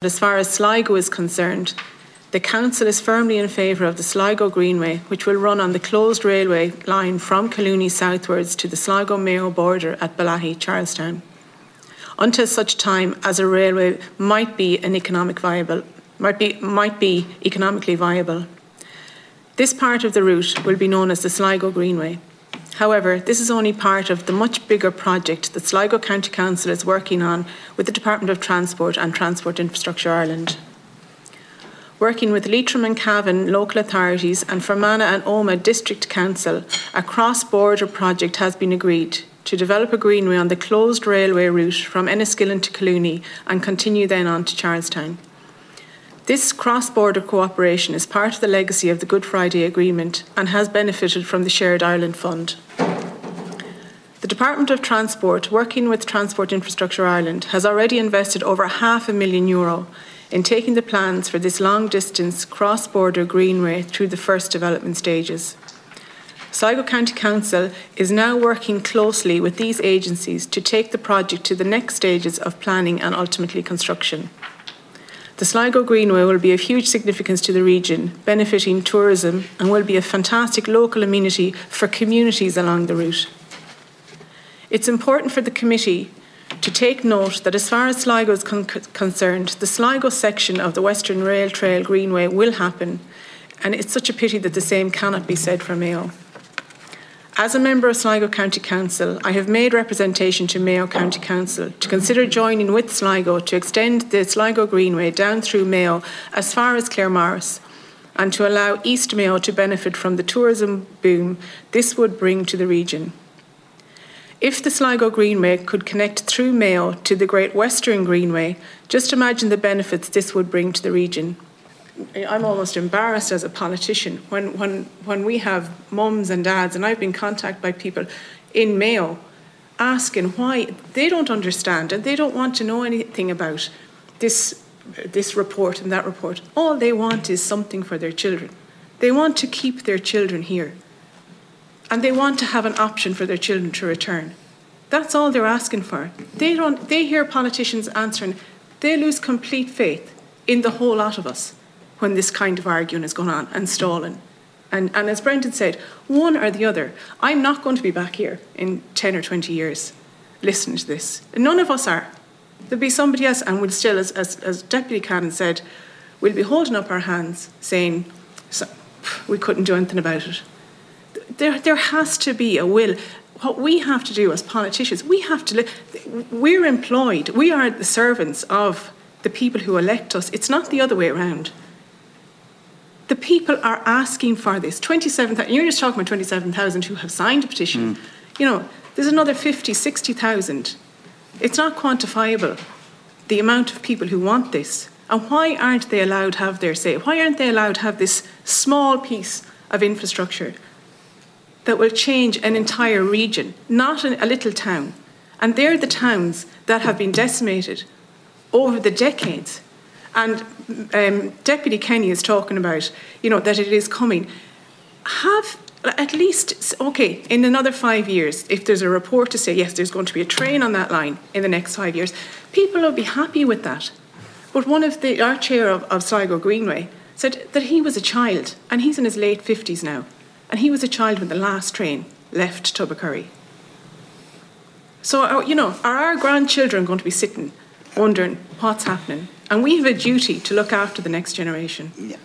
As far as Sligo is concerned, the Council is firmly in favour of the Sligo Greenway, which will run on the closed railway line from Collooney southwards to the Sligo Mayo border at Bellaghy, Charlestown, until such time as a railway might be an economic viable, might be, might be economically viable. This part of the route will be known as the Sligo Greenway. However, this is only part of the much bigger project that Sligo County Council is working on with the Department of Transport and Transport Infrastructure Ireland working with Leitrim and Cavan local authorities and Fermanagh and Omagh District Council, a cross border project has been agreed to develop a greenway on the closed railway route from Enniskillen to Collooney and continue then on to Charlestown. This cross border cooperation is part of the legacy of the Good Friday Agreement and has benefited from the Shared Ireland Fund. The Department of Transport, working with Transport Infrastructure Ireland, has already invested over half a million euro in taking the plans for this long distance cross border greenway through the first development stages. Sligo County Council is now working closely with these agencies to take the project to the next stages of planning and ultimately construction. The Sligo Greenway will be of huge significance to the region, benefiting tourism, and will be a fantastic local amenity for communities along the route. It's important for the committee to take note that as far as Sligo is con- concerned, the Sligo section of the Western Rail Trail Greenway will happen, and it's such a pity that the same cannot be said for Mayo. As a member of Sligo County Council, I have made representation to Mayo County Council to consider joining with Sligo to extend the Sligo Greenway down through Mayo as far as Claremorris and to allow East Mayo to benefit from the tourism boom this would bring to the region. If the Sligo Greenway could connect through Mayo to the Great Western Greenway, just imagine the benefits this would bring to the region. I'm almost embarrassed as a politician when, when, when we have mums and dads, and I've been contacted by people in Mayo asking why they don't understand and they don't want to know anything about this, this report and that report. All they want is something for their children. They want to keep their children here and they want to have an option for their children to return. That's all they're asking for. They don't they hear politicians answering, they lose complete faith in the whole lot of us when this kind of arguing is going on and stalling. And, and as Brendan said, one or the other. I'm not going to be back here in 10 or 20 years listening to this. None of us are. There'll be somebody else, and we'll still, as, as, as Deputy Cannon said, we'll be holding up our hands saying, so, we couldn't do anything about it there, there has to be a will. What we have to do as politicians, we have to, live we're employed, we are the servants of the people who elect us. It's not the other way around. The people are asking for this. 27,000, you're just talking about 27,000 who have signed a petition. Mm. You know, there's another 50, 60,000. It's not quantifiable, the amount of people who want this. And why aren't they allowed to have their say? Why aren't they allowed to have this small piece of infrastructure that will change an entire region, not a little town. And they're the towns that have been decimated over the decades. And um, Deputy Kenny is talking about, you know, that it is coming. Have at least, okay, in another five years, if there's a report to say, yes, there's going to be a train on that line in the next five years, people will be happy with that. But one of the, our chair of, of Sligo Greenway said that he was a child, and he's in his late 50s now. And he was a child when the last train left Tubbercurry. So, uh, you know, are our grandchildren going to be sitting wondering what's happening? And we have a duty to look after the next generation. Yeah.